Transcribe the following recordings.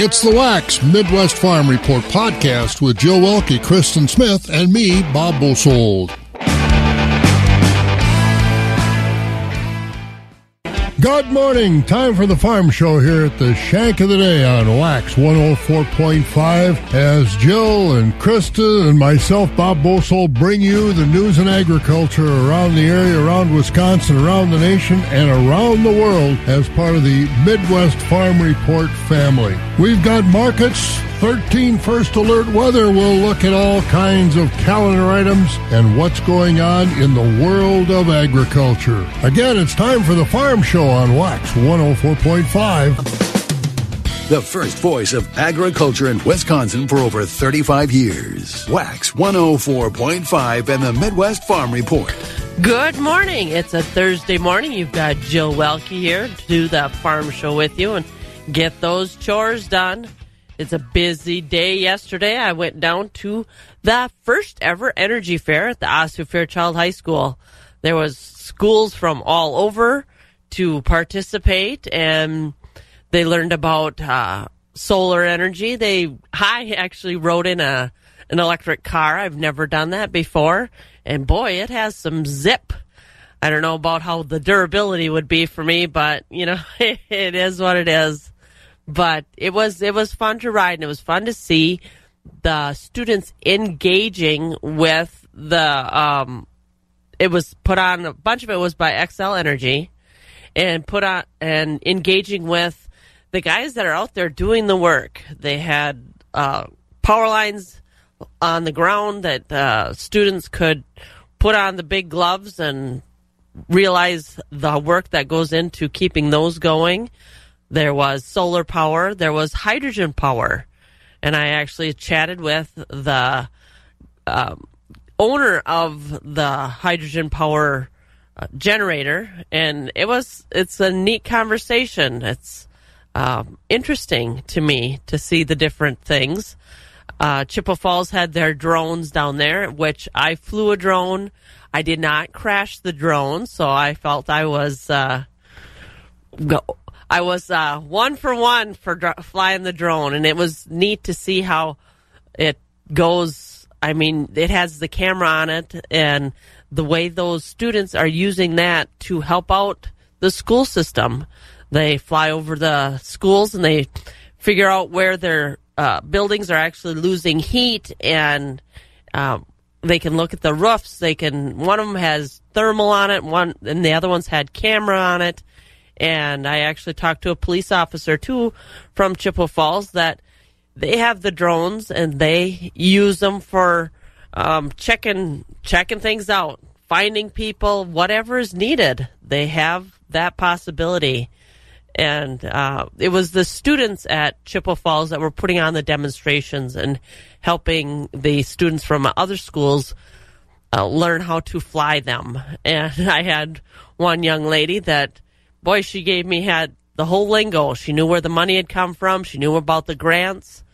It's the WAXX Midwest Farm Report podcast with Joe Welke, Kristen Smith, and me, Bob Bosold. Good morning. Time for the farm show here at the Shank of the Day on WAXX 104.5 as Jill and Krista and myself, Bob Bosold, bring you the news in agriculture around the area, around Wisconsin, around the nation, and around the world as part of the Midwest Farm Report family. We've got markets, 13 First Alert Weather will look at all kinds of calendar items and what's going on in the world of agriculture. Again, it's time for the Farm Show on WAXX 104.5. The first voice of agriculture in Wisconsin for over 35 years. WAXX 104.5 and the Midwest Farm Report. Good morning. It's a Thursday morning. You've got Jill Welke here to do the farm show with you and get those chores done. It's a busy day yesterday. I went down to the first ever energy fair at the Osseo Fairchild High School. There was schools from all over to participate and they learned about uh, solar energy. They I actually rode in a an electric car. I've never done that before and boy, it has some zip. I don't know about how the durability would be for me, but you know, it is what it is but it was it was fun to ride and it was fun to see the students engaging with the um it was put on a bunch of it was by Xcel Energy and put on and engaging with the guys that are out there doing the work. They had uh, power lines on the ground that uh, students could put on the big gloves and realize the work that goes into keeping those going. There was solar power. There was hydrogen power. And I actually chatted with the um, owner of the hydrogen power uh, generator, and it was it's a neat conversation. It's um, interesting to me to see the different things. Uh, Chippewa Falls had their drones down there, which I flew a drone. I did not crash the drone, so I felt I was uh, I was uh, one for one for dr- flying the drone, and it was neat to see how it goes. I mean, it has the camera on it, and the way those students are using that to help out the school system. They fly over the schools and they figure out where their uh, buildings are actually losing heat, and uh, they can look at the roofs. They can. One of them has thermal on it, one and the other one's had camera on it and I actually talked to a police officer too from Chippewa Falls that they have the drones and they use them for um, checking checking things out, finding people, whatever is needed. They have that possibility. And uh, it was the students at Chippewa Falls that were putting on the demonstrations and helping the students from other schools uh, learn how to fly them. And I had one young lady that boy, she gave me had the whole lingo. She knew where the money had come from. She knew about the grants.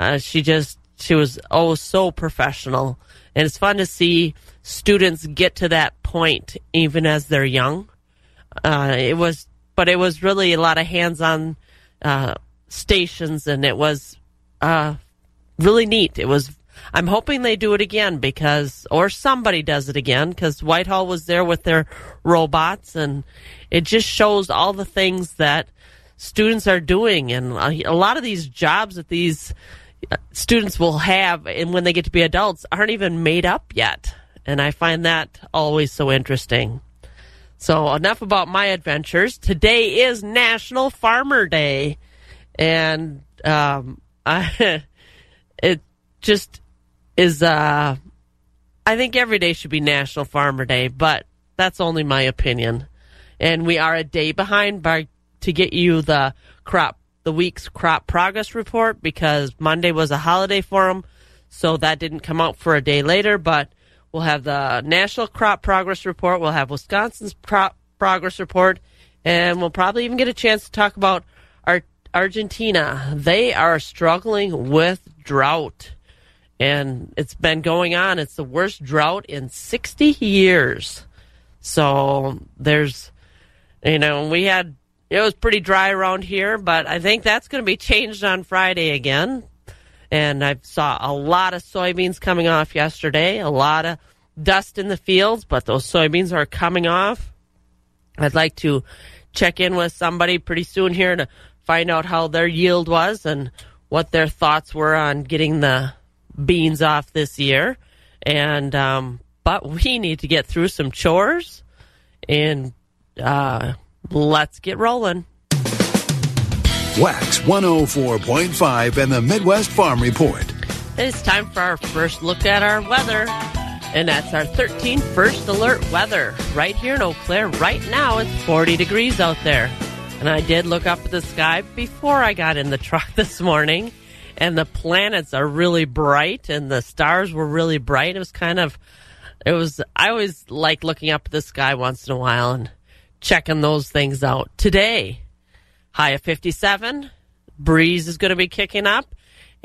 Uh, she just she was oh so professional, and it's fun to see students get to that point even as they're young. Uh, it was, but it was really a lot of hands-on uh, stations, and it was uh, really neat. It was. I'm hoping they do it again because, or somebody does it again because Whitehall was there with their robots, and it just shows all the things that students are doing. And a lot of these jobs that these uh, students will have and when they get to be adults aren't even made up yet. And i find that always so interesting. So enough about my adventures. Today is national farmer day. And um, I, it just is uh, i think every day should be national farmer day but that's only my opinion and we are a day behind by to get you the crop the week's crop progress report because Monday was a holiday for them, so that didn't come out for a day later. But we'll have the national crop progress report. We'll have Wisconsin's crop progress report, and we'll probably even get a chance to talk about our Argentina. They are struggling with drought, and it's been going on. It's the worst drought in 60 years. So there's you know, we had it was pretty dry around here, but I think that's going to be changed on Friday again. And I saw a lot of soybeans coming off yesterday, a lot of dust in the fields, but those soybeans are coming off. I'd like to check in with somebody pretty soon here to find out how their yield was and what their thoughts were on getting the beans off this year. And, um, but we need to get through some chores and, uh, let's get rolling. WAXX 104.5 and the Midwest Farm Report. It's time for our first look at our weather. And that's our 13 first alert weather. Right here in Eau Claire, right now it's 40 degrees out there. And I did look up at the sky before I got in the truck this morning. And the planets are really bright and the stars were really bright. It was kind of, it was, I always like looking up at the sky once in a while and checking those things out. Today, high of 57, breeze is going to be kicking up,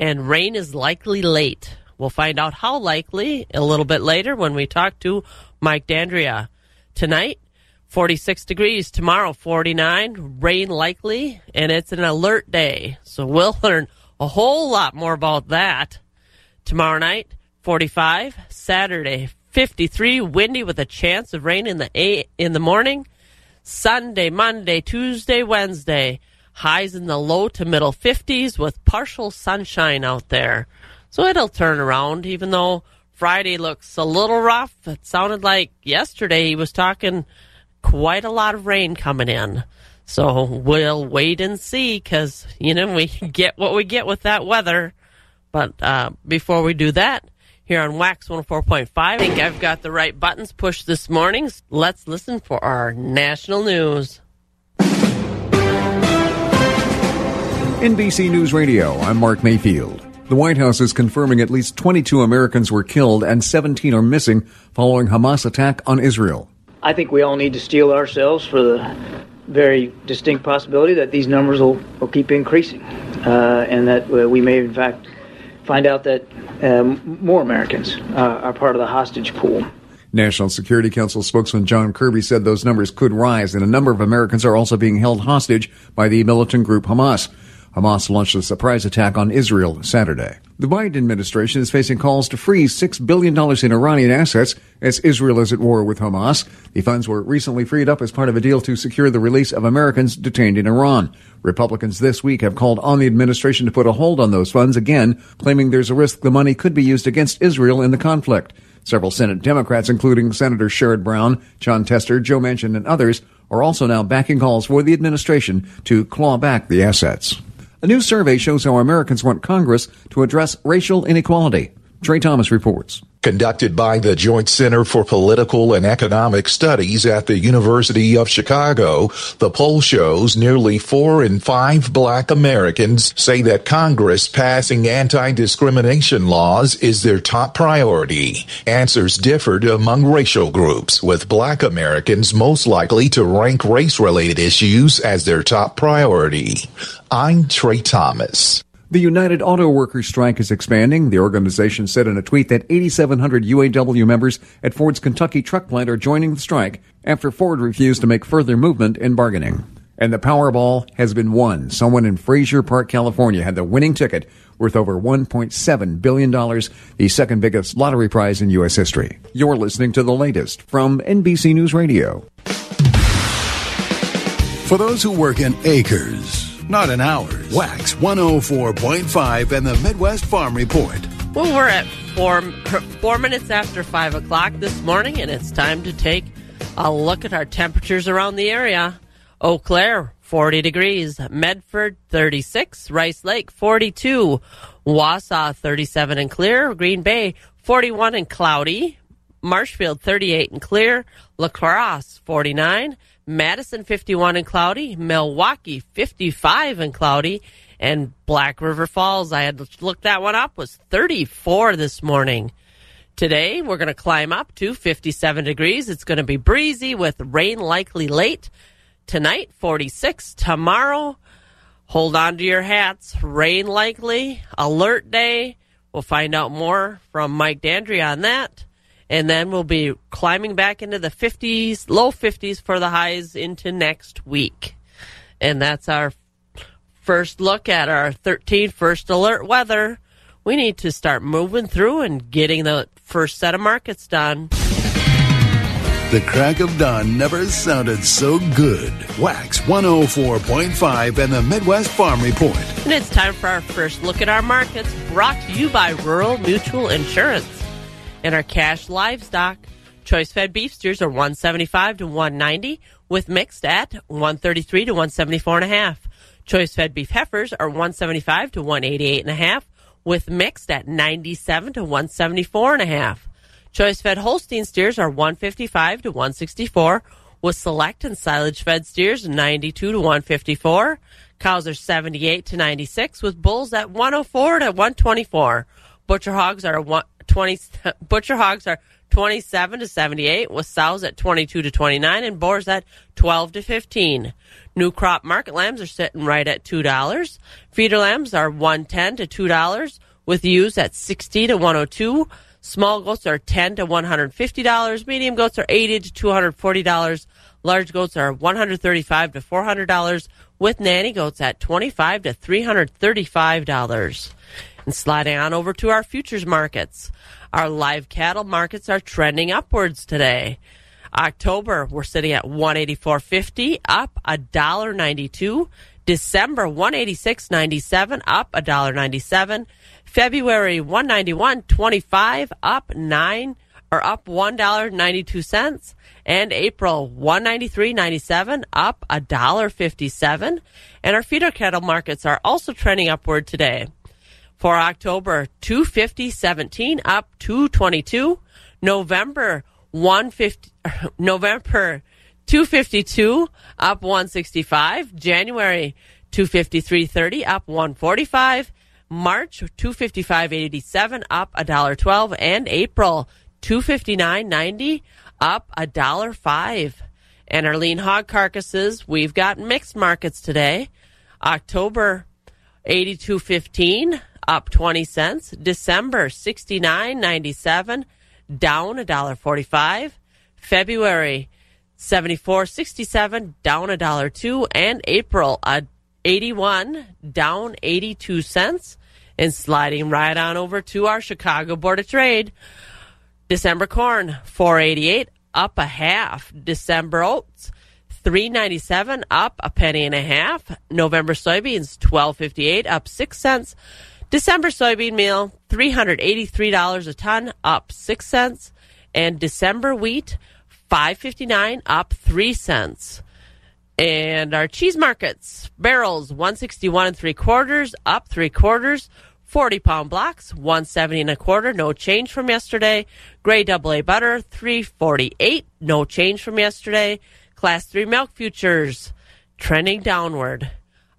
and rain is likely late. We'll find out how likely a little bit later when we talk to Mike Dandria. Tonight, 46 degrees. Tomorrow, 49. Rain likely, and it's an alert day. So we'll learn a whole lot more about that. Tomorrow night, 45. Saturday, 53. Windy with a chance of rain in the a- in the morning. Sunday, Monday, Tuesday, Wednesday. Highs in the low to middle 50s with partial sunshine out there. So it'll turn around, even though Friday looks a little rough. It sounded like yesterday he was talking quite a lot of rain coming in. So we'll wait and see because, you know, we get what we get with that weather. But uh, before we do that, here on WAXX 104.5, I think I've got the right buttons pushed this morning. Let's listen for our national news. NBC News Radio, I'm Mark Mayfield. The White House is confirming at least 22 Americans were killed and 17 are missing following Hamas attack on Israel. I think we all need to steel ourselves for the very distinct possibility that these numbers will, will keep increasing uh, and that uh, we may, in fact, find out that um, more Americans uh, are part of the hostage pool. National Security Council spokesman John Kirby said those numbers could rise, and a number of Americans are also being held hostage by the militant group Hamas. Hamas launched a surprise attack on Israel Saturday. The Biden administration is facing calls to freeze $6 billion in Iranian assets as Israel is at war with Hamas. The funds were recently freed up as part of a deal to secure the release of Americans detained in Iran. Republicans this week have called on the administration to put a hold on those funds again, claiming there's a risk the money could be used against Israel in the conflict. Several Senate Democrats, including Senator Sherrod Brown, Jon Tester, Joe Manchin, and others, are also now backing calls for the administration to claw back the assets. A new survey shows how Americans want Congress to address racial inequality. Trey Thomas reports. Conducted by the Joint Center for Political and Economic Studies at the University of Chicago, the poll shows nearly four in five black Americans say that Congress passing anti-discrimination laws is their top priority. Answers differed among racial groups, with black Americans most likely to rank race-related issues as their top priority. I'm Trey Thomas. The United Auto Workers strike is expanding. The organization said in a tweet that 8,700 UAW members at Ford's Kentucky truck plant are joining the strike after Ford refused to make further movement in bargaining. And the Powerball has been won. Someone in Frazier Park, California had the winning ticket worth over $1.7 billion, the second biggest lottery prize in U.S. history. You're listening to the latest from NBC News Radio. For those who work in acres, not in hours. WAXX 104.5 and the Midwest Farm Report. Well, we're at four, four minutes after five o'clock this morning, and it's time to take a look at our temperatures around the area. Eau Claire, 40 degrees. Medford, 36. Rice Lake, 42. Wausau, 37 and clear. Green Bay, 41 and cloudy. Marshfield, 38 and clear. La Crosse, 49. Madison 51 and cloudy, Milwaukee 55 and cloudy, and Black River Falls, I had to look that one up, was 34 this morning. Today, we're going to climb up to 57 degrees. It's going to be breezy with rain likely late. Tonight, 46. Tomorrow, hold on to your hats. Rain likely. Alert day. We'll find out more from Mike Dandry on that and then we'll be climbing back into the 50s, low 50s for the highs into next week. And that's our first look at our 13 first alert weather. We need to start moving through and getting the first set of markets done. The crack of dawn never sounded so good. WAXX 104.5 and the Midwest Farm Report. And it's time for our first look at our markets, brought to you by Rural Mutual Insurance. And our cash livestock, choice fed beef steers are 175 to 190, with mixed at 133 to 174 and a half. Choice fed beef heifers are 175 to 188 and a half, with mixed at 97 to 174 and a half. Choice fed Holstein steers are 155 to 164, with select and silage fed steers 92 to 154. Cows are 78 to 96, with bulls at 104 to 124. Butcher hogs are 20, butcher hogs are 27 to 78, with sows at 22 to 29, and boars at 12 to 15. New crop market lambs are sitting right at $2. Feeder lambs are 110 to $2, with ewes at 60 to 102. Small goats are ten to one hundred fifty dollars. Medium goats are eighty to two hundred forty dollars. Large goats are one hundred thirty-five to four hundred dollars. With nanny goats at twenty-five to three hundred thirty-five dollars. And sliding on over to our futures markets, our live cattle markets are trending upwards today. October, we're sitting at one eighty-four fifty, up a dollar ninety-two. December one eighty-six ninety-seven, up a dollar ninety-seven. February 191.25 up 9 or up $1.92 and April 193.97 up a dollar 57 and our feeder cattle markets are also trending upward today. For October 250.17 up 222, November 150 November 252 up 165, January 253.30 up 145 March 255.87 up a dollar 12 and April 259.90 up a dollar 5. And our lean hog carcasses, we've got mixed markets today. October 82.15 up 20 cents, December 69.97 down a dollar 45, February 74.67 down a dollar 2 and April a 81 down 82 cents and sliding right on over to our Chicago Board of Trade. December corn, 488, up a half. December oats, 397, up a penny and a half. November soybeans, 1258, up 6 cents. December soybean meal, $383 a ton, up 6 cents. And December wheat, 559, up 3 cents. And our cheese markets, barrels, 161 and three quarters, up three quarters. 40 pound blocks, 170 and a quarter, no change from yesterday. Grade double A butter, 348, no change from yesterday. Class 3 milk futures, trending downward.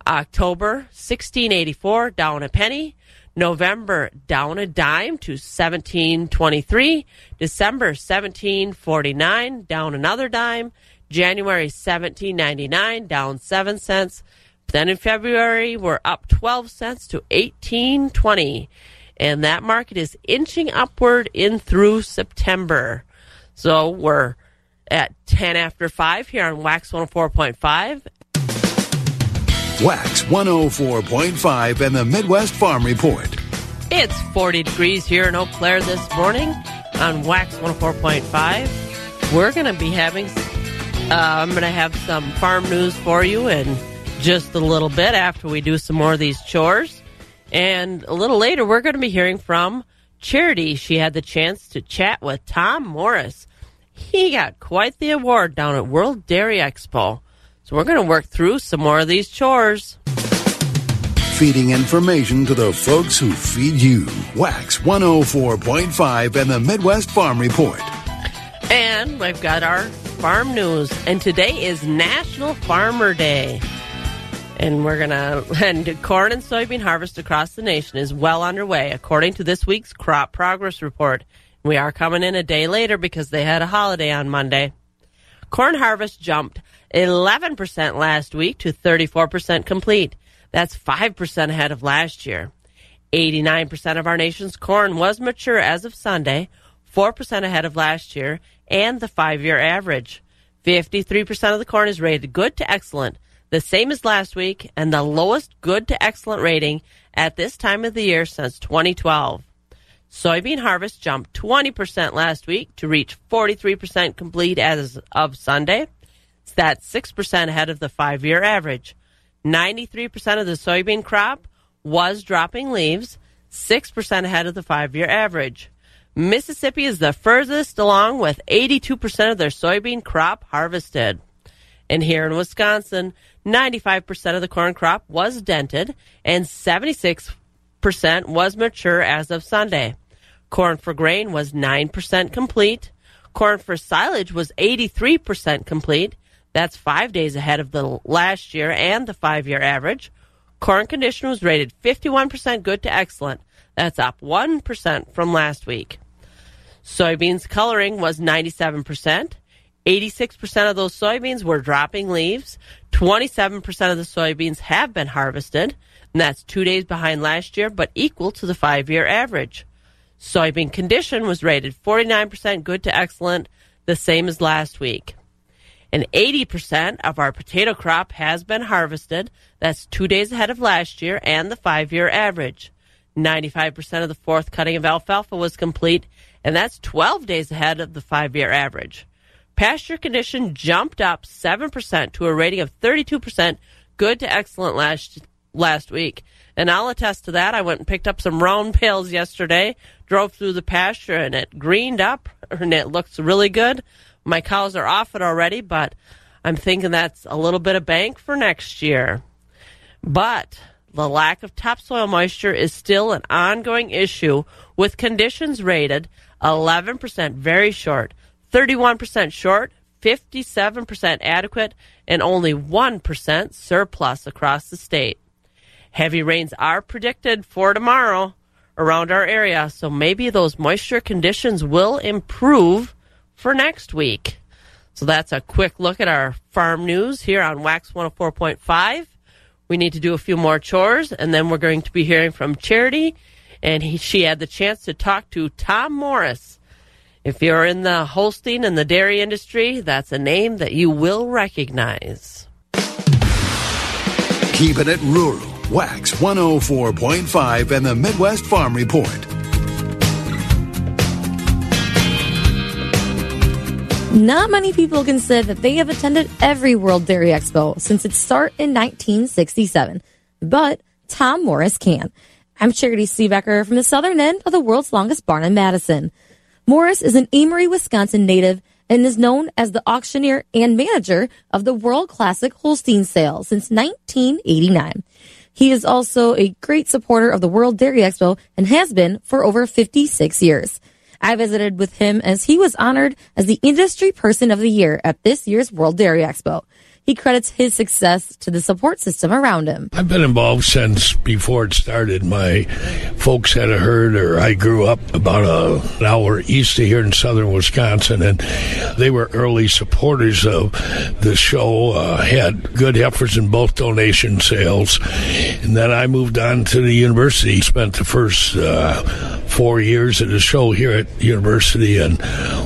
October, 1684, down a penny. November, down a dime to 1723. December, 1749, down another dime. January 17.99 down 7 cents. Then in February we're up 12 cents to 18.20 and that market is inching upward in through September. So we're at 10 after 5 here on WAXX 104.5. WAXX 104.5 and the Midwest Farm Report. It's 40 degrees here in Eau Claire this morning on WAXX 104.5. We're going to be having uh, I'm going to have some farm news for you in just a little bit after we do some more of these chores. And a little later, we're going to be hearing from Charity. She had the chance to chat with Tom Morris. He got quite the award down at World Dairy Expo. So we're going to work through some more of these chores. Feeding information to the folks who feed you. WAXX 104.5 and the Midwest Farm Report. And we've got our farm news, and today is National Farmer Day. And we're gonna and corn and soybean harvest across the nation is well underway, according to this week's crop progress report. We are coming in a day later because they had a holiday on Monday. Corn harvest jumped 11% last week to 34% complete. That's 5% ahead of last year. 89% of our nation's corn was mature as of Sunday, 4% ahead of last year, and the five year average. 53% of the corn is rated good to excellent. the same as last week, and the lowest good to excellent rating at this time of the year since 2012. Soybean harvest jumped 20% last week to reach 43% complete as of Sunday. That's 6% ahead of the five year average. 93% of the soybean crop was dropping leaves, 6% ahead of the five year average. Mississippi is the furthest along with 82% of their soybean crop harvested. And here in Wisconsin, 95% of the corn crop was dented and 76% was mature as of Sunday. Corn for grain was 9% complete. Corn for silage was 83% complete. That's five days ahead of the last year and the five year average. Corn condition was rated 51% good to excellent. That's up 1% from last week. Soybeans coloring was 97%. 86% of those soybeans were dropping leaves. 27% of the soybeans have been harvested, and that's two days behind last year, but equal to the five year average. Soybean condition was rated 49% good to excellent, the same as last week. And 80% of our potato crop has been harvested. That's two days ahead of last year and the five year average. 95% of the fourth cutting of alfalfa was complete, and that's 12 days ahead of the five year average. Pasture condition jumped up 7% to a rating of 32% good to excellent last, last week. And I'll attest to that. I went and picked up some round pails yesterday, drove through the pasture, and it greened up, and it looks really good. My cows are off it already, but I'm thinking that's a little bit of bank for next year. But the lack of topsoil moisture is still an ongoing issue with conditions rated 11% very short, 31% short, 57% adequate, and only 1% surplus across the state. Heavy rains are predicted for tomorrow around our area, so maybe those moisture conditions will improve for next week. So that's a quick look at our farm news here on WAXX 104.5. We need to do a few more chores, and then we're going to be hearing from Charity. And he, she had the chance to talk to Tom Morris. If you're in the Holstein and the dairy industry, that's a name that you will recognize. Keeping it rural. WAXX 104.5 and the Midwest Farm Report. Not many people can say that they have attended every World Dairy Expo since its start in 1967, but Tom Morris can. I'm Charity Seebecker from the southern end of the world's longest barn in Madison. Morris is an Amery, Wisconsin native and is known as the auctioneer and manager of the World Classic Holstein sale since 1989. He is also a great supporter of the World Dairy Expo and has been for over 56 years. I visited with him as he was honored as the Industry Person of the Year at this year's World Dairy Expo. He credits his success to the support system around him. I've been involved since before it started. My folks had a herd, or I grew up about a, an hour east of here in southern Wisconsin, and they were early supporters of the show. Uh, had good efforts in both donation sales, and then I moved on to the university. Spent the first uh, four years at the show here at university, and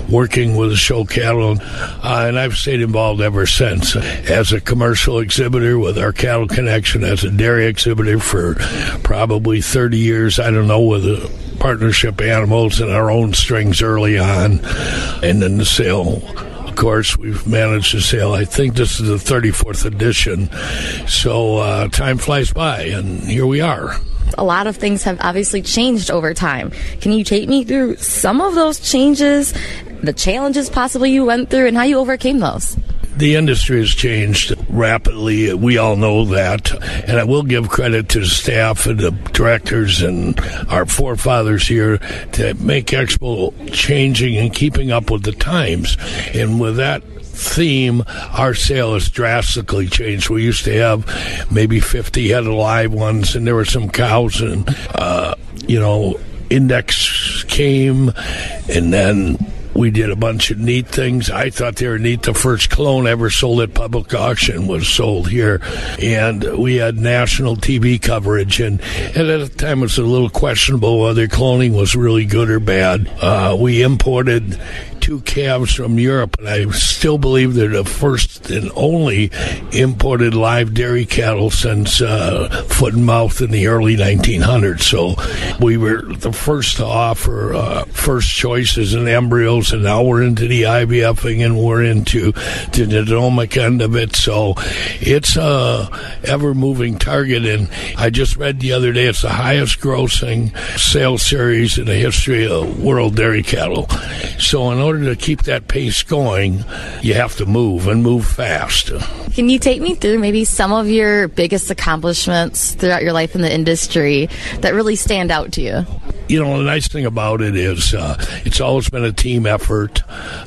working with the show cattle, uh, and I've stayed involved ever since as a commercial exhibitor with our cattle connection, as a dairy exhibitor for probably 30 years. I don't know, with a partnership animals and our own strings early on, and then the sale of course, we've managed to sell. I think this is the 34th edition. So uh, time flies by, and here we are. A lot of things have obviously changed over time. Can you take me through some of those changes, the challenges possibly you went through, and how you overcame those? The industry has changed rapidly. We all know that. And I will give credit to the staff and the directors and our forefathers here to make Expo changing and keeping up with the times. And with that theme, our sale has drastically changed. We used to have maybe 50 head of live ones, and there were some cows, and, uh, you know, index came, and then we did a bunch of neat things. I thought they were neat. The first clone ever sold at public auction was sold here, and we had national TV coverage. And, and at the time, it was a little questionable whether cloning was really good or bad. Uh, we imported two calves from Europe, and I still believe they're the first and only imported live dairy cattle since uh, foot and mouth in the early 1900s. So we were the first to offer uh, first choices and embryos, and now we're into the IVFing and we're into the genomic end of it. So it's a ever moving target, and I just read the other day it's the highest grossing sales series in the history of world dairy cattle. So in order to keep that pace going, you have to move and move fast. Can you take me through maybe some of your biggest accomplishments throughout your life in the industry that really stand out to you? You know, the nice thing about it is uh, it's always been a team effort,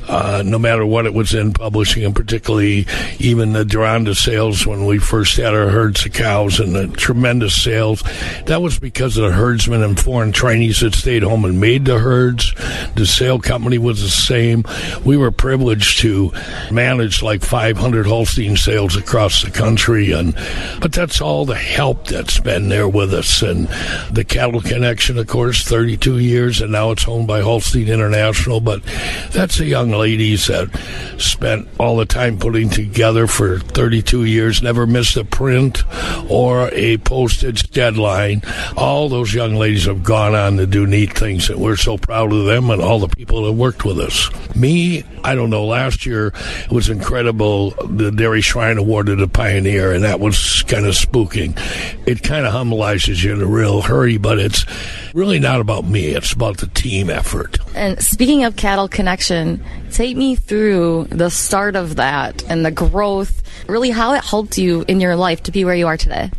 uh, no matter what it was in publishing, and particularly even the Deronda sales when we first had our herds of cows and the tremendous sales. That was because of the herdsmen and foreign trainees that stayed home and made the herds. The sale company was the same. We were privileged to manage like 500 Holstein sales across the country, and but that's all the help that's been there with us, and the cattle connection, of course 32 years, and now it's owned by Holstein International. But that's the young ladies that spent all the time putting together for 32 years, never missed a print or a postage deadline. All those young ladies have gone on to do neat things, and we're so proud of them and all the people that worked with us. Me, I don't know, last year it was incredible. The Dairy Shrine awarded a pioneer, and that was kind of spooking. It kind of humbleizes you in a real hurry, but it's really not about me. It's about the team effort. And speaking of Cattle Connection, take me through the start of that and the growth, really how it helped you in your life to be where you are today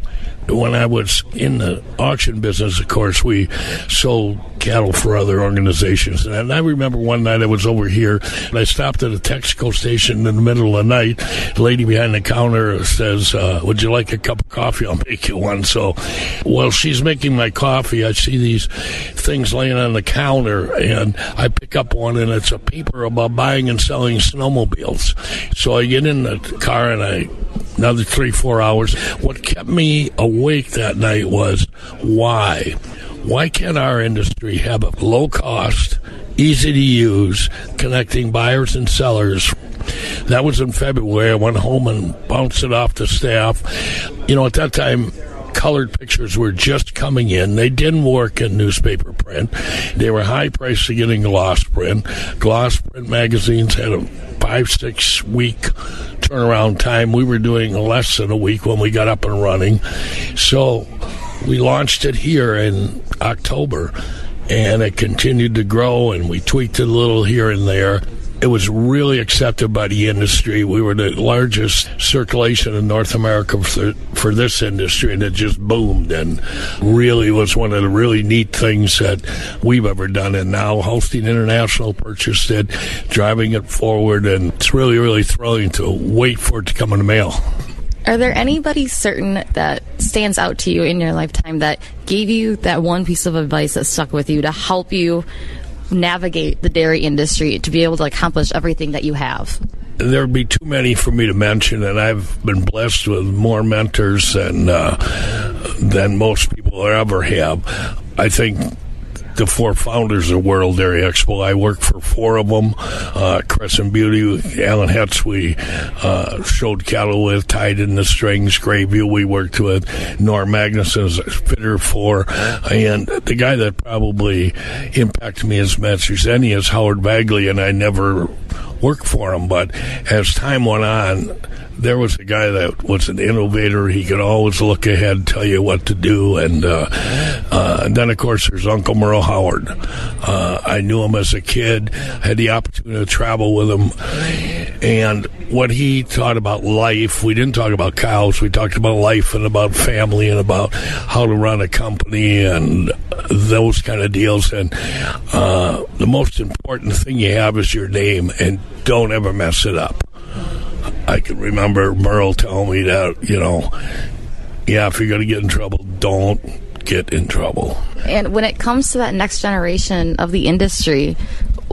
when I was in the auction business, of course, we sold cattle for other organizations. And I remember one night I was over here and I stopped at a Texaco station in the middle of the night. The lady behind the counter says, uh, Would you like a cup of coffee? I'll make you one. So while she's making my coffee, I see these things laying on the counter and I pick up one and it's a paper about buying and selling snowmobiles. So I get in the car and I another three, four hours. What kept me awake that night was why? Why can't our industry have a low cost, easy to use, connecting buyers and sellers? That was in February. I went home and bounced it off the staff. You know, at that time, colored pictures were just coming in. They didn't work in newspaper print. They were high priced to getting gloss print. Gloss print magazines had a five, six week turnaround time. We were doing less than a week when we got up and running. So we launched it here in October and it continued to grow and we tweaked it a little here and there it was really accepted by the industry. We were the largest circulation in North America for, for this industry, and it just boomed and really was one of the really neat things that we've ever done. And now Holstein International purchased it, driving it forward, and it's really, really thrilling to wait for it to come in the mail. Are there anybody certain that stands out to you in your lifetime that gave you that one piece of advice that stuck with you to help you navigate the dairy industry to be able to accomplish everything that you have? There'd be too many for me to mention, and I've been blessed with more mentors than uh, than most people ever have. I think the four founders of World Dairy Expo. I worked for four of them. Uh, Crescent Beauty, Alan Hetz, we uh, showed cattle with, tied in the strings. Grayview, we worked with. Norm Magnuson is fitter for. And the guy that probably impacted me as much as any is Howard Bagley, and I never worked for him. But as time went on, there was a guy that was an innovator. He could always look ahead, tell you what to do, and, uh, uh, and then of course there's Uncle Merle Howard. Uh, I knew him as a kid, had the opportunity to travel with him, and what he taught about life. We didn't talk about cows. We talked about life and about family and about how to run a company and those kind of deals. And uh, the most important thing you have is your name, and don't ever mess it up. I can remember Merle telling me that, you know, yeah, if you're going to get in trouble, don't get in trouble. And when it comes to that next generation of the industry,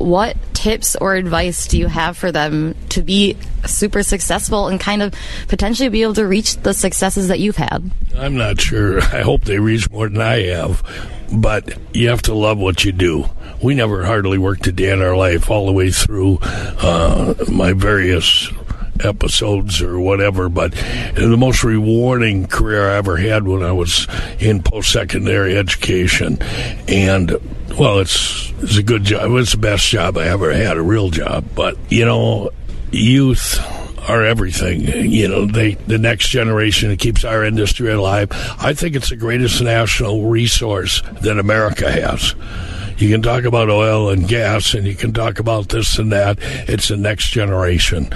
what tips or advice do you have for them to be super successful and kind of potentially be able to reach the successes that you've had? I'm not sure. I hope they reach more than I have, but you have to love what you do. We never hardly worked a day in our life all the way through uh, my various episodes or whatever, but the most rewarding career I ever had when I was in post secondary education. And well, it's it's a good job. It's the best job I ever had, a real job. But you know, youth are everything. You know, they the next generation that keeps our industry alive. I think it's the greatest national resource that America has. You can talk about oil and gas, and you can talk about this and that. It's the next generation,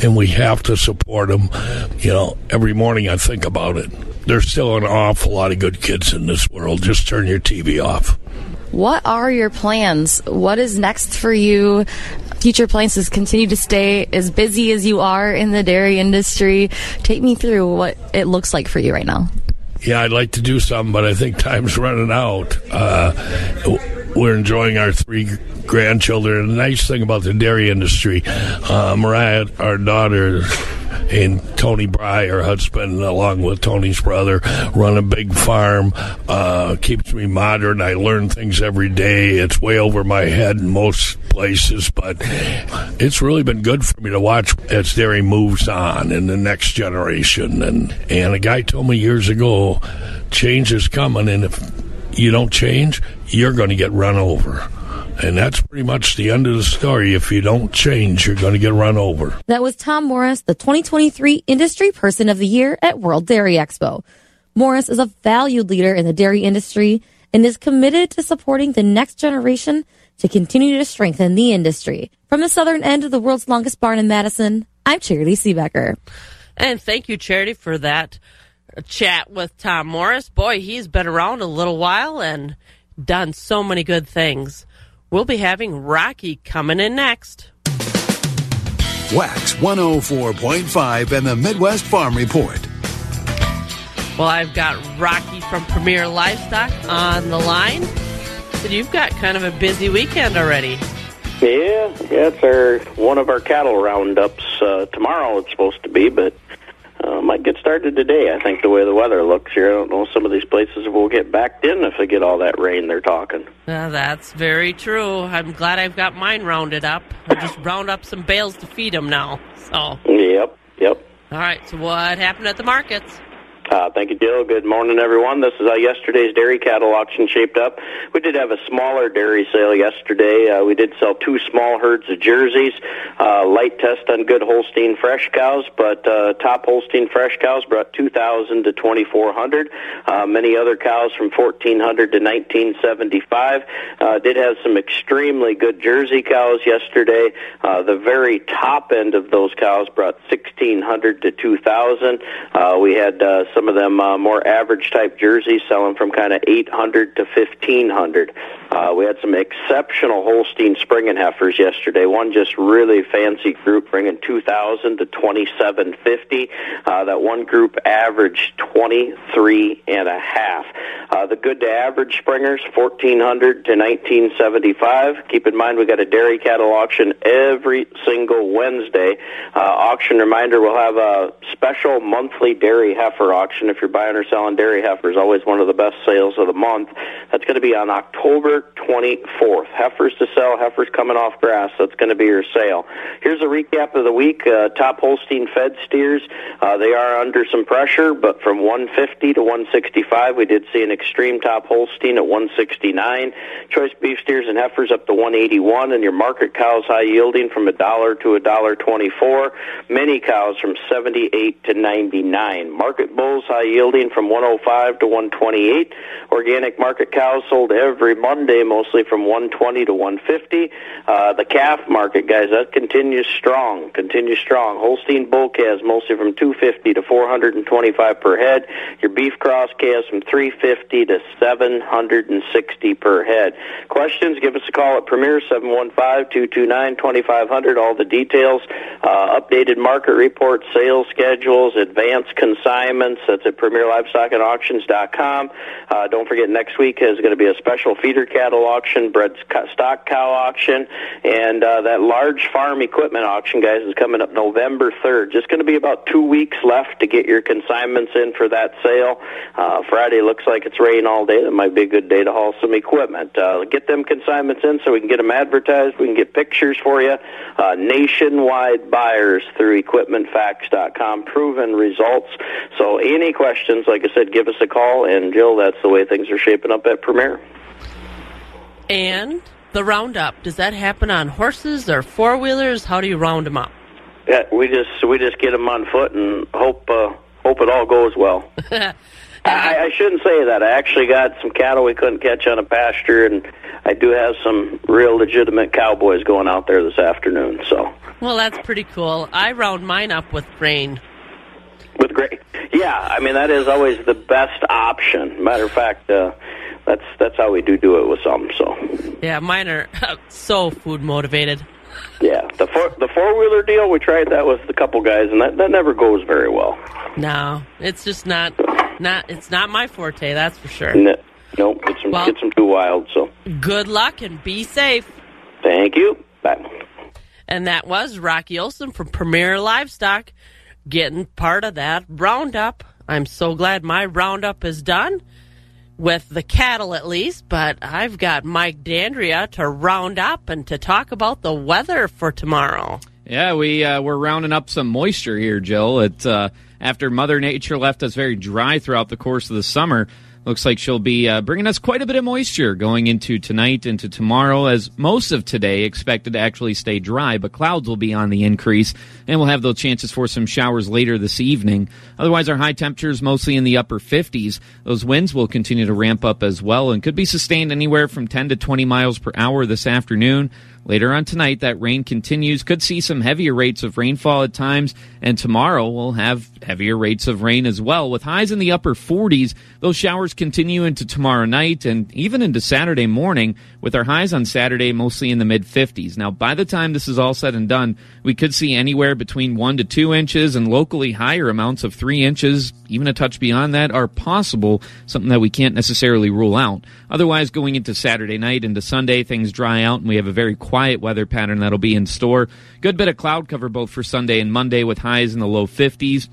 and we have to support them. You know, every morning I think about it. There's still an awful lot of good kids in this world. Just turn your TV off. What are your plans? What is next for you? Future plans is continue to stay as busy as you are in the dairy industry. Take me through what it looks like for you right now. Yeah, I'd like to do something, but I think time's running out. Uh, we're enjoying our three grandchildren. And the nice thing about the dairy industry, uh, Mariah, our daughter, and Tony Bry, her husband, along with Tony's brother, run a big farm. Uh, keeps me modern. I learn things every day. It's way over my head in most places, but it's really been good for me to watch as dairy moves on in the next generation. And and a guy told me years ago, change is coming, and if you don't change, you're going to get run over. And that's pretty much the end of the story. If you don't change, you're going to get run over. That was Tom Morris, the 2023 Industry Person of the Year at World Dairy Expo. Morris is a valued leader in the dairy industry and is committed to supporting the next generation to continue to strengthen the industry. From the southern end of the world's longest barn in Madison, I'm Charity Seebecker. And thank you, Charity, for that chat with Tom Morris. Boy, he's been around a little while and done so many good things. We'll be having Rocky coming in next. WAXX 104.5 and the Midwest Farm Report. Well, I've got Rocky from Premier Livestock on the line. So you've got kind of a busy weekend already. Yeah, yeah, it's our one of our cattle roundups uh, tomorrow. It's supposed to be, but uh, might get started today. I think the way the weather looks here, I don't know. Some of these places will get backed in if they get all that rain they're talking. Uh, that's very true. I'm glad I've got mine rounded up. I just round up some bales to feed them now. So. Yep. Yep. All right. So what happened at the markets? Uh, thank you, Jill. Good morning, everyone. This is how yesterday's dairy cattle auction shaped up. We did have a smaller dairy sale yesterday. Uh, we did sell two small herds of jerseys, uh, light test on good Holstein fresh cows, but uh, top Holstein fresh cows brought 2,000 to 2,400. Uh, many other cows from 1,400 to 1975. Uh, did have some extremely good Jersey cows yesterday. Uh, the very top end of those cows brought 1,600 to 2,000. Uh, we had uh, some of them uh, more average type jerseys selling from kind of 800 to 1500. Uh, we had some exceptional Holstein spring and heifers yesterday. One just really fancy group bringing 2000 to 2750. Uh, that one group averaged 23 and a half. Uh, the good to average springers 1400 to 1975. Keep in mind we got a dairy cattle auction every single Wednesday. Uh, auction reminder: we'll have a special monthly dairy heifer auction if you're buying or selling dairy heifers. Always one of the best sales of the month. That's going to be on October 24th. Heifers to sell, heifers coming off grass. That's going to be your sale. Here's a recap of the week. Uh, top Holstein fed steers, uh, they are under some pressure, but from 150 to 165, we did see an extreme top Holstein at 169. Choice beef steers and heifers up to 181, and your market cows high yielding from a dollar to a dollar 24. Many cows from 78 to 99. Market bulls high yielding from 105 to 128. Organic market cows sold every Monday, mostly from 120 to 150. Uh, the calf market, guys, that continues strong, continues strong. Holstein bull calves mostly from 250 to 425 per head. Your beef cross calves from 350 to 760 per head. Questions? Give us a call at Premier 715-229-2500. All the details, uh, updated market reports, sales schedules, advanced consignments, that's at PremierLivestockAndAuctions.com. Uh, don't forget, next week is going to be a special feeder cattle cattle auction, bred stock cow auction, and uh, that large farm equipment auction, guys, is coming up November 3rd. Just going to be about two weeks left to get your consignments in for that sale. Uh, Friday looks like it's rain all day. That might be a good day to haul some equipment. Uh, get them consignments in so we can get them advertised. We can get pictures for you. Uh, nationwide buyers through equipmentfacts.com. Proven results. So any questions, like I said, give us a call. And Jill, that's the way things are shaping up at Premier. And the roundup, does that happen on horses or four wheelers? How do you round them up? Yeah, we just we just get them on foot and hope uh, hope it all goes well. I, I shouldn't say that. I actually got some cattle we couldn't catch on a pasture, and I do have some real legitimate cowboys going out there this afternoon. So, well, that's pretty cool. I round mine up with grain. With grain, yeah. I mean, that is always the best option. Matter of fact, uh, that's that's how we do do it with some. So, yeah, mine are so food motivated. Yeah, the four the four wheeler deal we tried that with a couple guys, and that that never goes very well. No, it's just not not it's not my forte. That's for sure. No, nope, them well, them too wild. So good luck and be safe. Thank you. Bye. And that was Rocky Olson from Premier Livestock getting part of that roundup. I'm so glad my roundup is done with the cattle at least, but I've got Mike Dandria to round up and to talk about the weather for tomorrow. Yeah, we uh, we're rounding up some moisture here, Jill. It uh, after Mother Nature left us very dry throughout the course of the summer. Looks like she'll be uh, bringing us quite a bit of moisture going into tonight, into tomorrow, as most of today expected to actually stay dry, but clouds will be on the increase, and we'll have those chances for some showers later this evening. Otherwise, our high temperatures mostly in the upper 50s. Those winds will continue to ramp up as well and could be sustained anywhere from 10 to 20 miles per hour this afternoon. Later on tonight, that rain continues. Could see some heavier rates of rainfall at times. And tomorrow, we'll have heavier rates of rain as well. With highs in the upper 40s, those showers continue into tomorrow night and even into Saturday morning, with our highs on Saturday mostly in the mid 50s. Now, by the time this is all said and done, we could see anywhere between 1 to 2 inches and locally higher amounts of 3 inches, even a touch beyond that, are possible, something that we can't necessarily rule out. Otherwise, going into Saturday night into Sunday, things dry out and we have a very quiet weather pattern that'll be in store. Good bit of cloud cover both for Sunday and Monday with highs in the low 50s.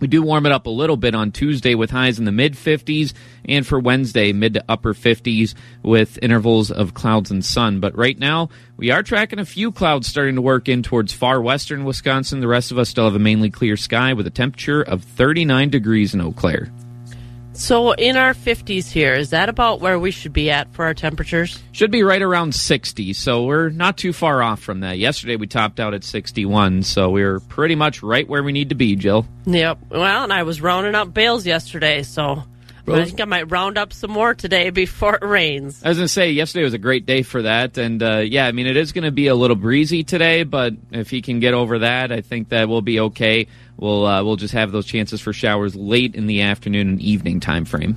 We do warm it up a little bit on Tuesday with highs in the mid 50s, and for Wednesday, mid to upper 50s with intervals of clouds and sun. But right now, we are tracking a few clouds starting to work in towards far western Wisconsin. The rest of us still have a mainly clear sky with a temperature of 39 degrees in Eau Claire. So in our 50s here, is that about where we should be at for our temperatures? Should be right around 60, so we're not too far off from that. Yesterday we topped out at 61, so we're pretty much right where we need to be, Jill. Yep. Well, and I was rounding up bales yesterday, so I think I might round up some more today before it rains. I was going to say, yesterday was a great day for that. And uh, yeah, I mean, it is going to be a little breezy today, but if he can get over that, I think that will be okay. We'll, uh, we'll just have those chances for showers late in the afternoon and evening time frame.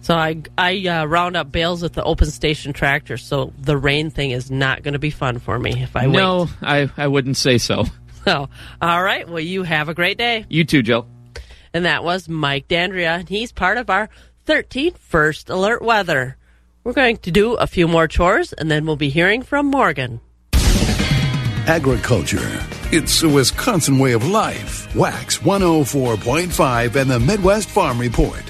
So I, I uh, round up bales at the open station tractor, so the rain thing is not going to be fun for me if I no, wait. No, I, I wouldn't say so. So, all right. Well, you have a great day. You too, Jill. And that was Mike Dandria, and he's part of our 13th First Alert Weather. We're going to do a few more chores, and then we'll be hearing from Morgan. Agriculture. It's a Wisconsin way of life. WAXX 104.5 and the Midwest Farm Report.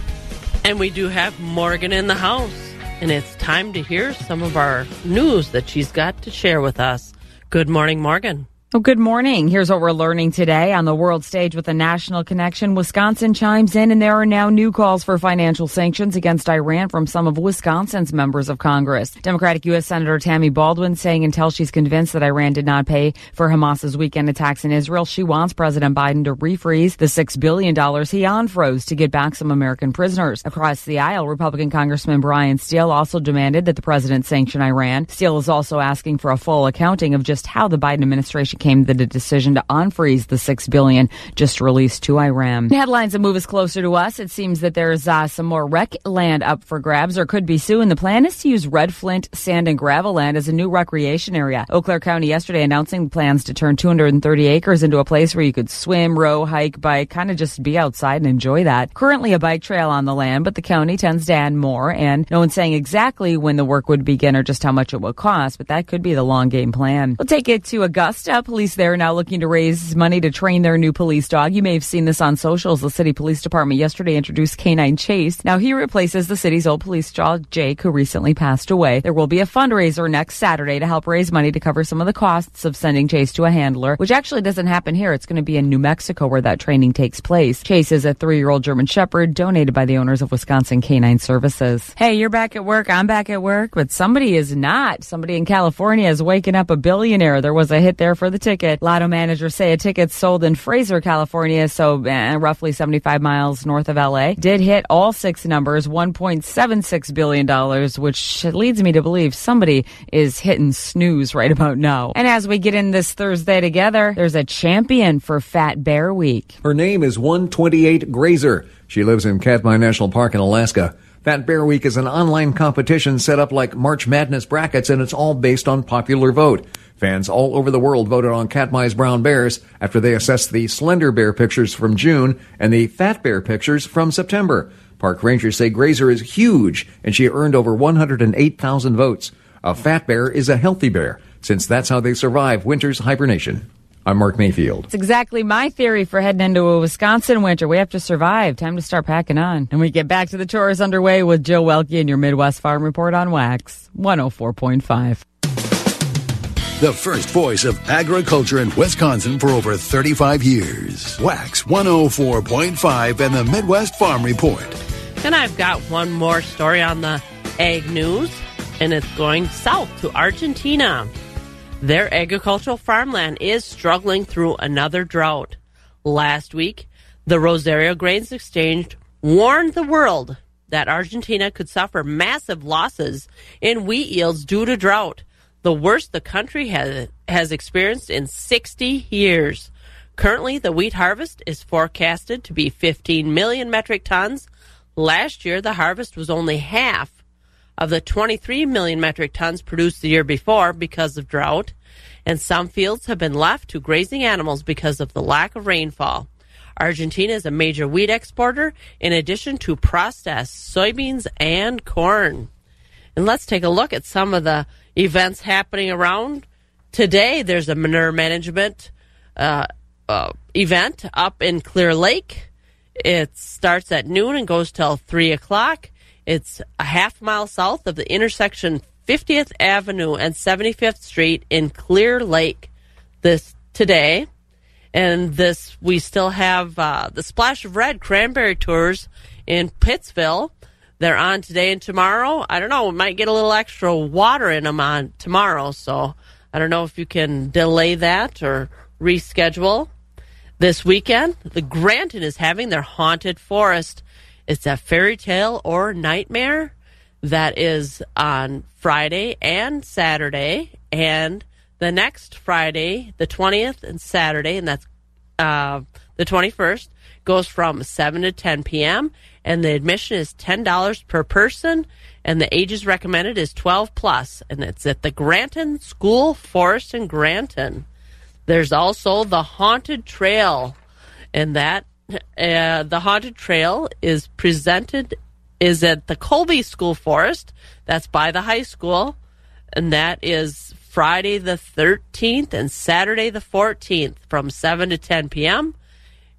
And we do have Morgan in the house, and it's time to hear some of our news that she's got to share with us. Good morning, Morgan. Well, good morning. Here's what we're learning today on the world stage with a national connection. Wisconsin chimes in, and there are now new calls for financial sanctions against Iran from some of Wisconsin's members of Congress. Democratic U.S. Senator Tammy Baldwin saying until she's convinced that Iran did not pay for Hamas's weekend attacks in Israel, she wants President Biden to refreeze the $6 billion he unfroze to get back some American prisoners. Across the aisle, Republican Congressman Bryan Steil also demanded that the president sanction Iran. Steil is also asking for a full accounting of just how the Biden administration came the decision to unfreeze the six billion just released to Iran. Headlines that move us closer to us. It seems that there's uh, some more rec land up for grabs, or could be soon. The plan is to use red flint, sand, and gravel land as a new recreation area. Eau Claire County yesterday announcing plans to turn 230 acres into a place where you could swim, row, hike, bike, kind of just be outside and enjoy that. Currently a bike trail on the land, but the county tends to add more, and no one's saying exactly when the work would begin or just how much it will cost, but that could be the long game plan. We'll take it to Augusta. Police there now looking to raise money to train their new police dog. You may have seen this on socials. The city police department yesterday introduced Canine Chase. Now he replaces the city's old police dog, Jake, who recently passed away. There will be a fundraiser next Saturday to help raise money to cover some of the costs of sending Chase to a handler, which actually doesn't happen here. It's going to be in New Mexico where that training takes place. Chase is a three year old German Shepherd donated by the owners of Wisconsin Canine Services. Hey, you're back at work. I'm back at work, but somebody is not. Somebody in California is waking up a billionaire. There was a hit there for the ticket. Lotto managers say a ticket sold in Frazier, California, so eh, roughly 75 miles north of LA, did hit all six numbers, $1.76 billion, which leads me to believe somebody is hitting snooze right about now. And as we get in this Thursday together, there's a champion for Fat Bear Week. Her name is 128 Grazer. She lives in Katmai National Park in Alaska. Fat Bear Week is an online competition set up like March Madness brackets, and it's all based on popular vote. Fans all over the world voted on Katmai's brown bears after they assessed the slender bear pictures from June and the fat bear pictures from September. Park rangers say Grazer is huge, and she earned over 108,000 votes. A fat bear is a healthy bear, since that's how they survive winter's hibernation. I'm Mark Mayfield. It's exactly my theory for heading into a Wisconsin winter. We have to survive. Time to start packing on. And we get back to the chores underway with Jill Welke and your Midwest Farm Report on WAXX 104.5. The first voice of agriculture in Wisconsin for over 35 years. WAXX 104.5 and the Midwest Farm Report. And I've got one more story on the ag news, and it's going south to Argentina. Their agricultural farmland is struggling through another drought. Last week, the Rosario Grains Exchange warned the world that Argentina could suffer massive losses in wheat yields due to drought, the worst the country has, has experienced in 60 years. Currently, the wheat harvest is forecasted to be 15 million metric tons. Last year, the harvest was only half of the 23 million metric tons produced the year before because of drought, and some fields have been left to grazing animals because of the lack of rainfall. Argentina is a major wheat exporter in addition to processed soybeans and corn. And let's take a look at some of the events happening around. Today, there's a manure management uh, uh, event up in Clear Lake. It starts at noon and goes till 3 o'clock. It's a half mile south of the intersection 50th Avenue and 75th Street in Clear Lake this today. And this, we still have uh, the Splash of Red Cranberry Tours in Pittsville. They're on today and tomorrow. I don't know, we might get a little extra water in them on tomorrow. So I don't know if you can delay that or reschedule. This weekend, the Granton is having their Haunted Forest. It's a fairy tale or nightmare that is on Friday and Saturday, and the next Friday, the 20th, and Saturday, and that's uh, the 21st, goes from 7 to 10 p.m., and the admission is $10 per person, and the ages recommended is 12 plus, and it's at the Granton School Forest in Granton. There's also the Haunted Trail, and that uh, the Haunted Trail is presented is at the Colby School Forest. That's by the high school, and that is Friday the 13th and Saturday the 14th from 7 to 10 p.m.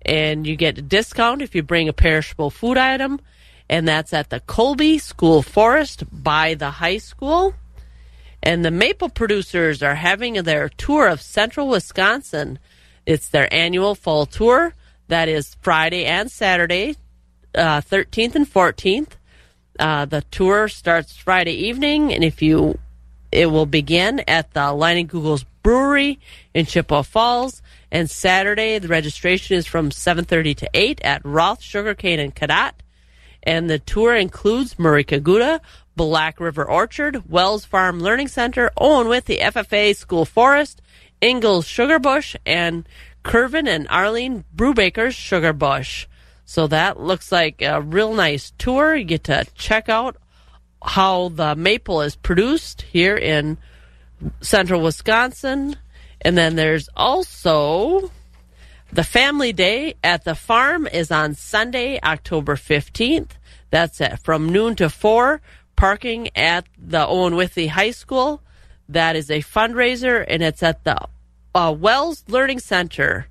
And you get a discount if you bring a perishable food item, and that's at the Colby School Forest by the high school. And the maple producers are having their tour of central Wisconsin. It's their annual fall tour. That is Friday and Saturday, uh, 13th and 14th. Uh, the tour starts Friday evening, and if you, it will begin at the Leinenkugel's Brewery in Chippewa Falls. And Saturday, the registration is from 7:30 to 8 at Roth Sugarcane and Cadott. And the tour includes Murray Kaguta, Black River Orchard, Wells Farm Learning Center, Owen with the FFA School Forest, Ingalls Sugar Bush and Curvin and Arlene Brubaker's Sugar Bush. So that looks like a real nice tour. You get to check out how the maple is produced here in central Wisconsin. And then there's also the family day at the farm is on Sunday, October 15th. That's at, from noon to 4, parking at the Owen Withee High School. That is a fundraiser, and it's at the uh, Wells Learning Center.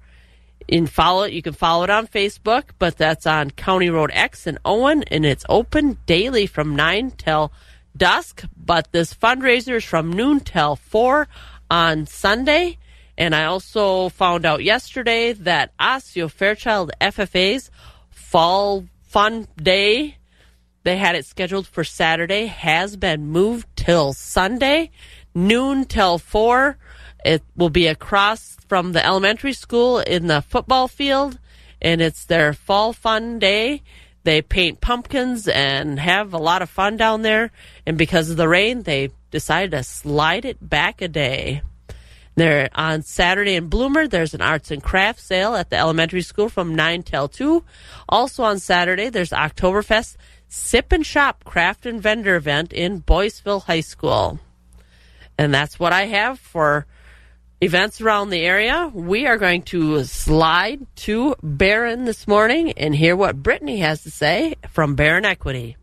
In follow you can follow it on Facebook, but that's on County Road X in Owen, and it's open daily from nine till dusk. But this fundraiser is from noon till four on Sunday. And I also found out yesterday that Osseo Fairchild FFA's Fall Fun Day, they had it scheduled for Saturday, has been moved till Sunday, noon till four. It will be across from the elementary school in the football field, and it's their fall fun day. They paint pumpkins and have a lot of fun down there. And because of the rain, they decided to slide it back a day. There on Saturday in Bloomer, there's an arts and crafts sale at the elementary school from 9 till 2. Also on Saturday, there's Oktoberfest Sip and Shop Craft and Vendor event in Boyceville High School. And that's what I have for events around the area. We are going to slide to Barron this morning and hear what Brittany has to say from Barron Equity.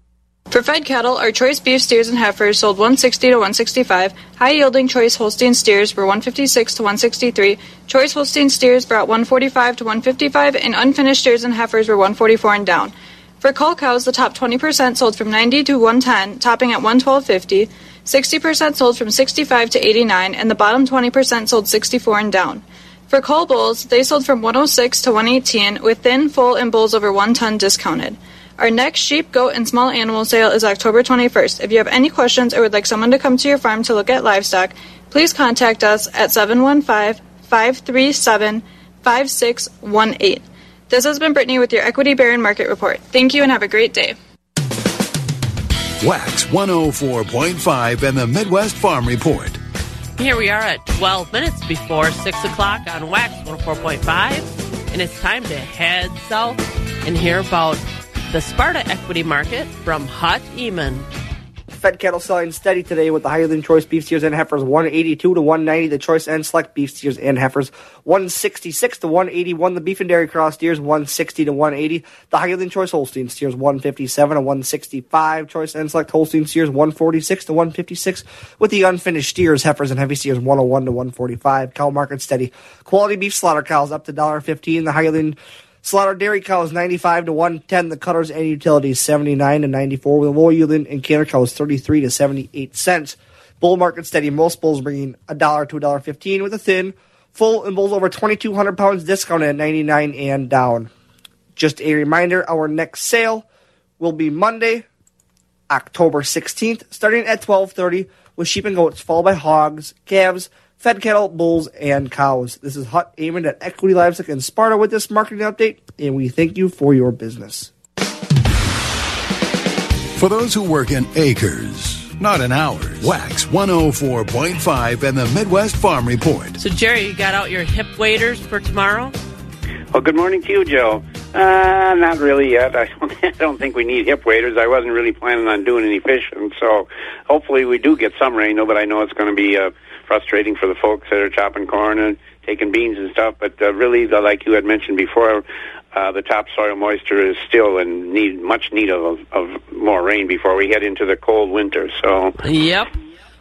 For fed cattle, our choice beef steers and heifers sold 160 to 165. High yielding choice Holstein steers were 156 to 163. Choice Holstein steers brought 145 to 155, and unfinished steers and heifers were 144 and down. For cull cows, the top 20% sold from 90 to 110, topping at 112.50. 60% sold from 65 to 89, and the bottom 20% sold 64 and down. For coal bulls, they sold from 106 to 118, with thin, full, and bulls over 1 ton discounted. Our next sheep, goat, and small animal sale is October 21st. If you have any questions or would like someone to come to your farm to look at livestock, please contact us at 715 537 5618. This has been Brittany with your Equity Barron Market Report. Thank you and have a great day. WAXX 104.5 and the Midwest Farm Report. Here we are at 12 minutes before 6 o'clock on WAXX 104.5, and it's time to head south and hear about the Sparta equity market from Hut Eman. Fed cattle selling steady today with the Highland Choice beef steers and heifers 182 to 190. The Choice and Select beef steers and heifers 166 to 181. The beef and dairy cross steers 160 to 180. The Highland Choice Holstein steers 157 to 165. Choice and Select Holstein steers 146 to 156. With the unfinished steers, heifers, and heavy steers 101 to 145. Cow market steady. Quality beef slaughter cows up to $1.15. The Highland Slaughter dairy cows 95 to 110. The cutters and utilities 79 to 94. With low yielding and canner cows 33 to 78 cents. Bull market steady. Most bulls bringing a dollar to a dollar 15 with a thin, full, and bulls over 2,200 pounds discounted at 99 and down. Just a reminder, our next sale will be Monday, October 16th, starting at 12:30 with sheep and goats, followed by hogs, calves, fed cattle, bulls, and cows. This is Hut aimed at Equity Livestock and Sparta with this marketing update, and we thank you for your business. For those who work in acres, not in hours, WAXX 104.5 and the Midwest Farm Report. So, Jerry, you got out your hip waders for tomorrow? Well, good morning to you, Joe. Uh, not really yet. I don't, I don't think we need hip waders. I wasn't really planning on doing any fishing, so hopefully we do get some rain, though, but I know it's going to be uh, frustrating for the folks that are chopping corn and taking beans and stuff. But uh, really, the, like you had mentioned before, uh, the topsoil moisture is still in need, much need of, of more rain before we head into the cold winter. So, Yep.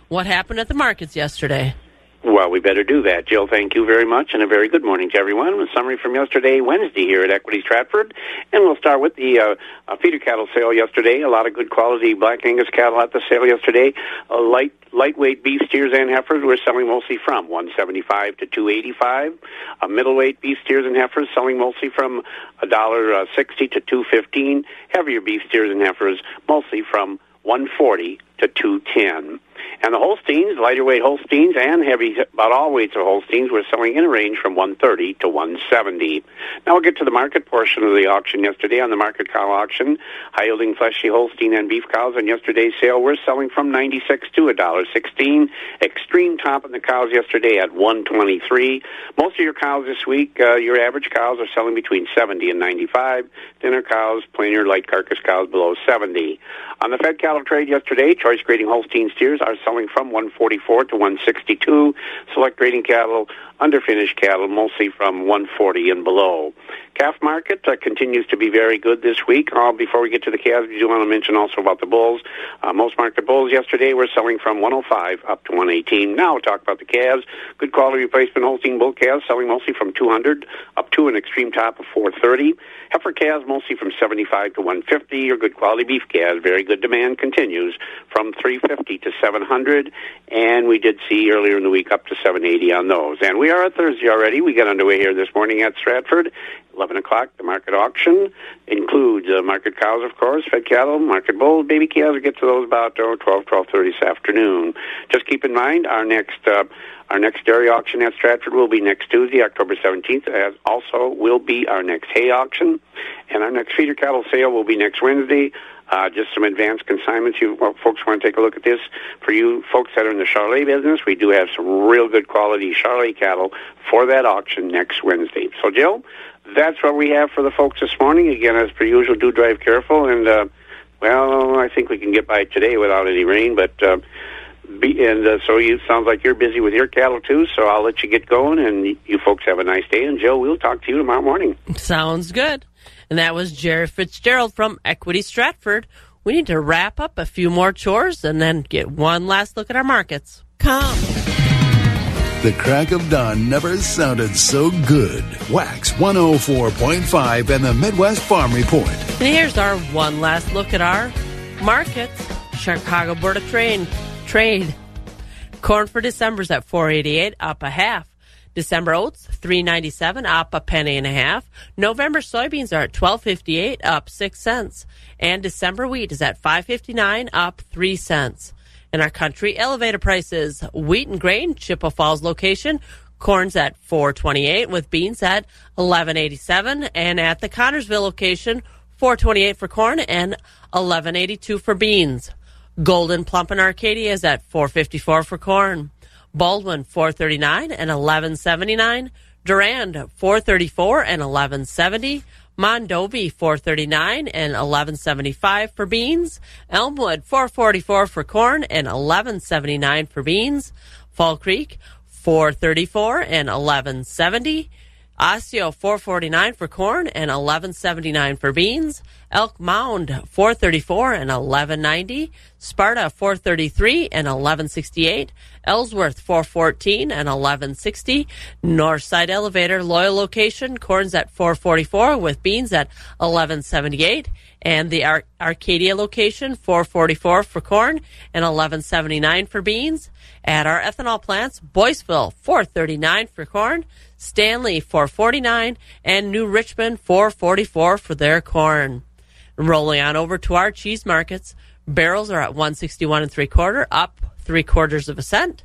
What happened at the markets yesterday? Well, we better do that. Jill, thank you very much, and a very good morning to everyone. A summary from yesterday, Wednesday, here at Equity Stratford, and we'll start with the uh, feeder cattle sale yesterday. A lot of good quality Black Angus cattle at the sale yesterday. Uh, light lightweight beef steers and heifers were selling mostly from 175 to 285. Uh, middleweight beef steers and heifers selling mostly from a dollar uh, sixty to 215. Heavier beef steers and heifers mostly from 140 to 210. And the Holsteins, lighter weight Holsteins and heavy, about all weights of Holsteins, were selling in a range from 130 to 170. Now we'll get to the market portion of the auction yesterday on the market cow auction. High yielding fleshy Holstein and beef cows on yesterday's sale were selling from 96 to $1.16. Extreme top in the cows yesterday at 123. Most of your cows this week, uh, your average cows are selling between 70 and 95. Thinner cows, plainer light carcass cows below 70. On the fed cattle trade yesterday, choice grading Holstein steers are selling from 144 to 162. Select grading cattle, underfinished cattle, mostly from 140 and below. Calf market uh, continues to be very good this week. Uh, before we get to the calves, we do want to mention also about the bulls. Uh, most market bulls yesterday were selling from 105 up to 118. Now we'll talk about the calves. Good quality replacement Holstein bull calves selling mostly from 200 up to an extreme top of 430. Heifer calves mostly from 75 to 150. Your good quality beef calves, very good demand continues from 350 to 700. And we did see earlier in the week up to 780 on those. And we are at Thursday already. We got underway here this morning at Stratford. 11 o'clock, the market auction includes uh, market cows, of course, fed cattle, market bulls, baby calves. We'll get to those about oh, 12, 12.30 this afternoon. Just keep in mind, our next uh, our next dairy auction at Stratford will be next Tuesday, October 17th, as also will be our next hay auction. And our next feeder cattle sale will be next Wednesday. Uh, just some advanced consignments. You well, folks want to take a look at this. For you folks that are in the Charolais business, we do have some real good quality Charolais cattle for that auction next Wednesday. So, Jill, that's what we have for the folks this morning. Again, as per usual, do drive careful. And, uh, well, I think we can get by today without any rain, but. Uh, be, and uh, so you sounds like you're busy with your cattle too. So I'll let you get going, and you folks have a nice day. And Joe, we'll talk to you tomorrow morning. Sounds good. And that was Jerry Fitzgerald from Equity Stratford. We need to wrap up a few more chores and then get one last look at our markets. Come. The crack of dawn never sounded so good. WAXX 104.5 and the Midwest Farm Report. And here's our one last look at our markets. Chicago Board of Trade. Trade. Corn for December is at 488, up a half. December oats, 397, up a penny and a half. November soybeans are at 1258, up 6 cents. And December wheat is at 559, up 3 cents. In our country, elevator prices, wheat and grain, Chippewa Falls location, corn's at 428 with beans at 1187 and at the Connorsville location, 428 for corn and 1182 for beans. Gold'n Plump in Arcadia is at 454 for corn. Baldwin 439 and 1179, Durand 434 and 1170, Mondovi 439 and 1175 for beans, Elmwood 444 for corn and 1179 for beans, Fall Creek 434 and 1170, Osseo 449 for corn and 1179 for beans. Elk Mound 434 and 1190. Sparta 433 and 1168. Ellsworth 414 and 1160. Northside Elevator Loyal location corn's at 444 with beans at 1178 and the Ar- Arcadia location 444 for corn and 1179 for beans. At our ethanol plants, Boyceville 439 for corn, Stanley 449 and New Richmond 444 for their corn. Rolling on over to our cheese markets, barrels are at 161 and three quarter, up three quarters of a cent.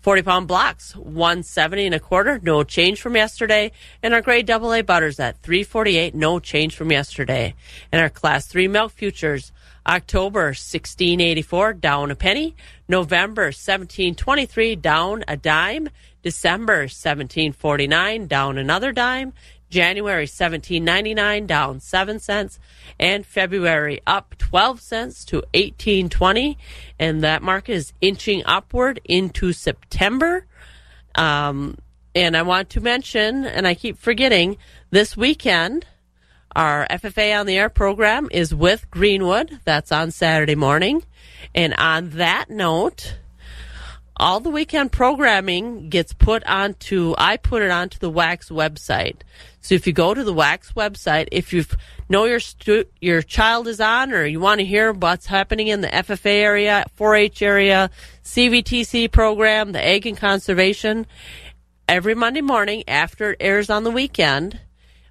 40 pound blocks, 170 and a quarter, no change from yesterday. And our grade double A butters at 348, no change from yesterday. And our class three milk futures, October 1684, down a penny. November 1723, down a dime. December 1749, down another dime. January 1799 down 7 cents and February up 12 cents to 1820 and that market is inching upward into September. Um, and I want to mention and I keep forgetting this weekend our FFA on the air program is with Greenwood. That's on Saturday morning. And on that note all the weekend programming gets put onto i put it onto the WAXX website so if you go to the WAXX website if you know your stu- your child is on or you want to hear what's happening in the ffa area 4-h area cvtc program the egg and conservation every monday morning after it airs on the weekend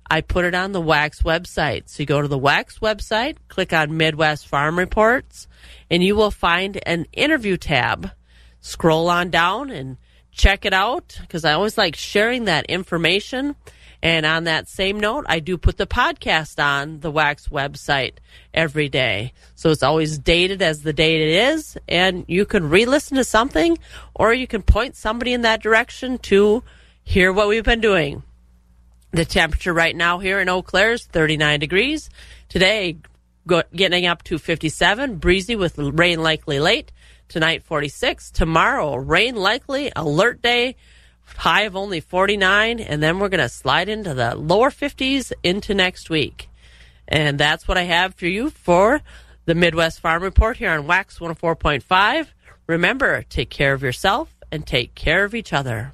I put it on the WAXX website. So you go to the WAXX website, click on Midwest Farm Reports, and you will find an interview tab. Scroll on down and check it out because I always like sharing that information. And on that same note, I do put the podcast on the WAXX website every day. So it's always dated as the date it is. And you can re listen to something or you can point somebody in that direction to hear what we've been doing. The temperature right now here in Eau Claire is 39 degrees. Today, getting up to 57, breezy with rain likely late. Tonight, 46. Tomorrow, rain likely, alert day, high of only 49. And then we're going to slide into the lower 50s into next week. And that's what I have for you for the Midwest Farm Report here on WAXX 104.5. Remember, take care of yourself and take care of each other.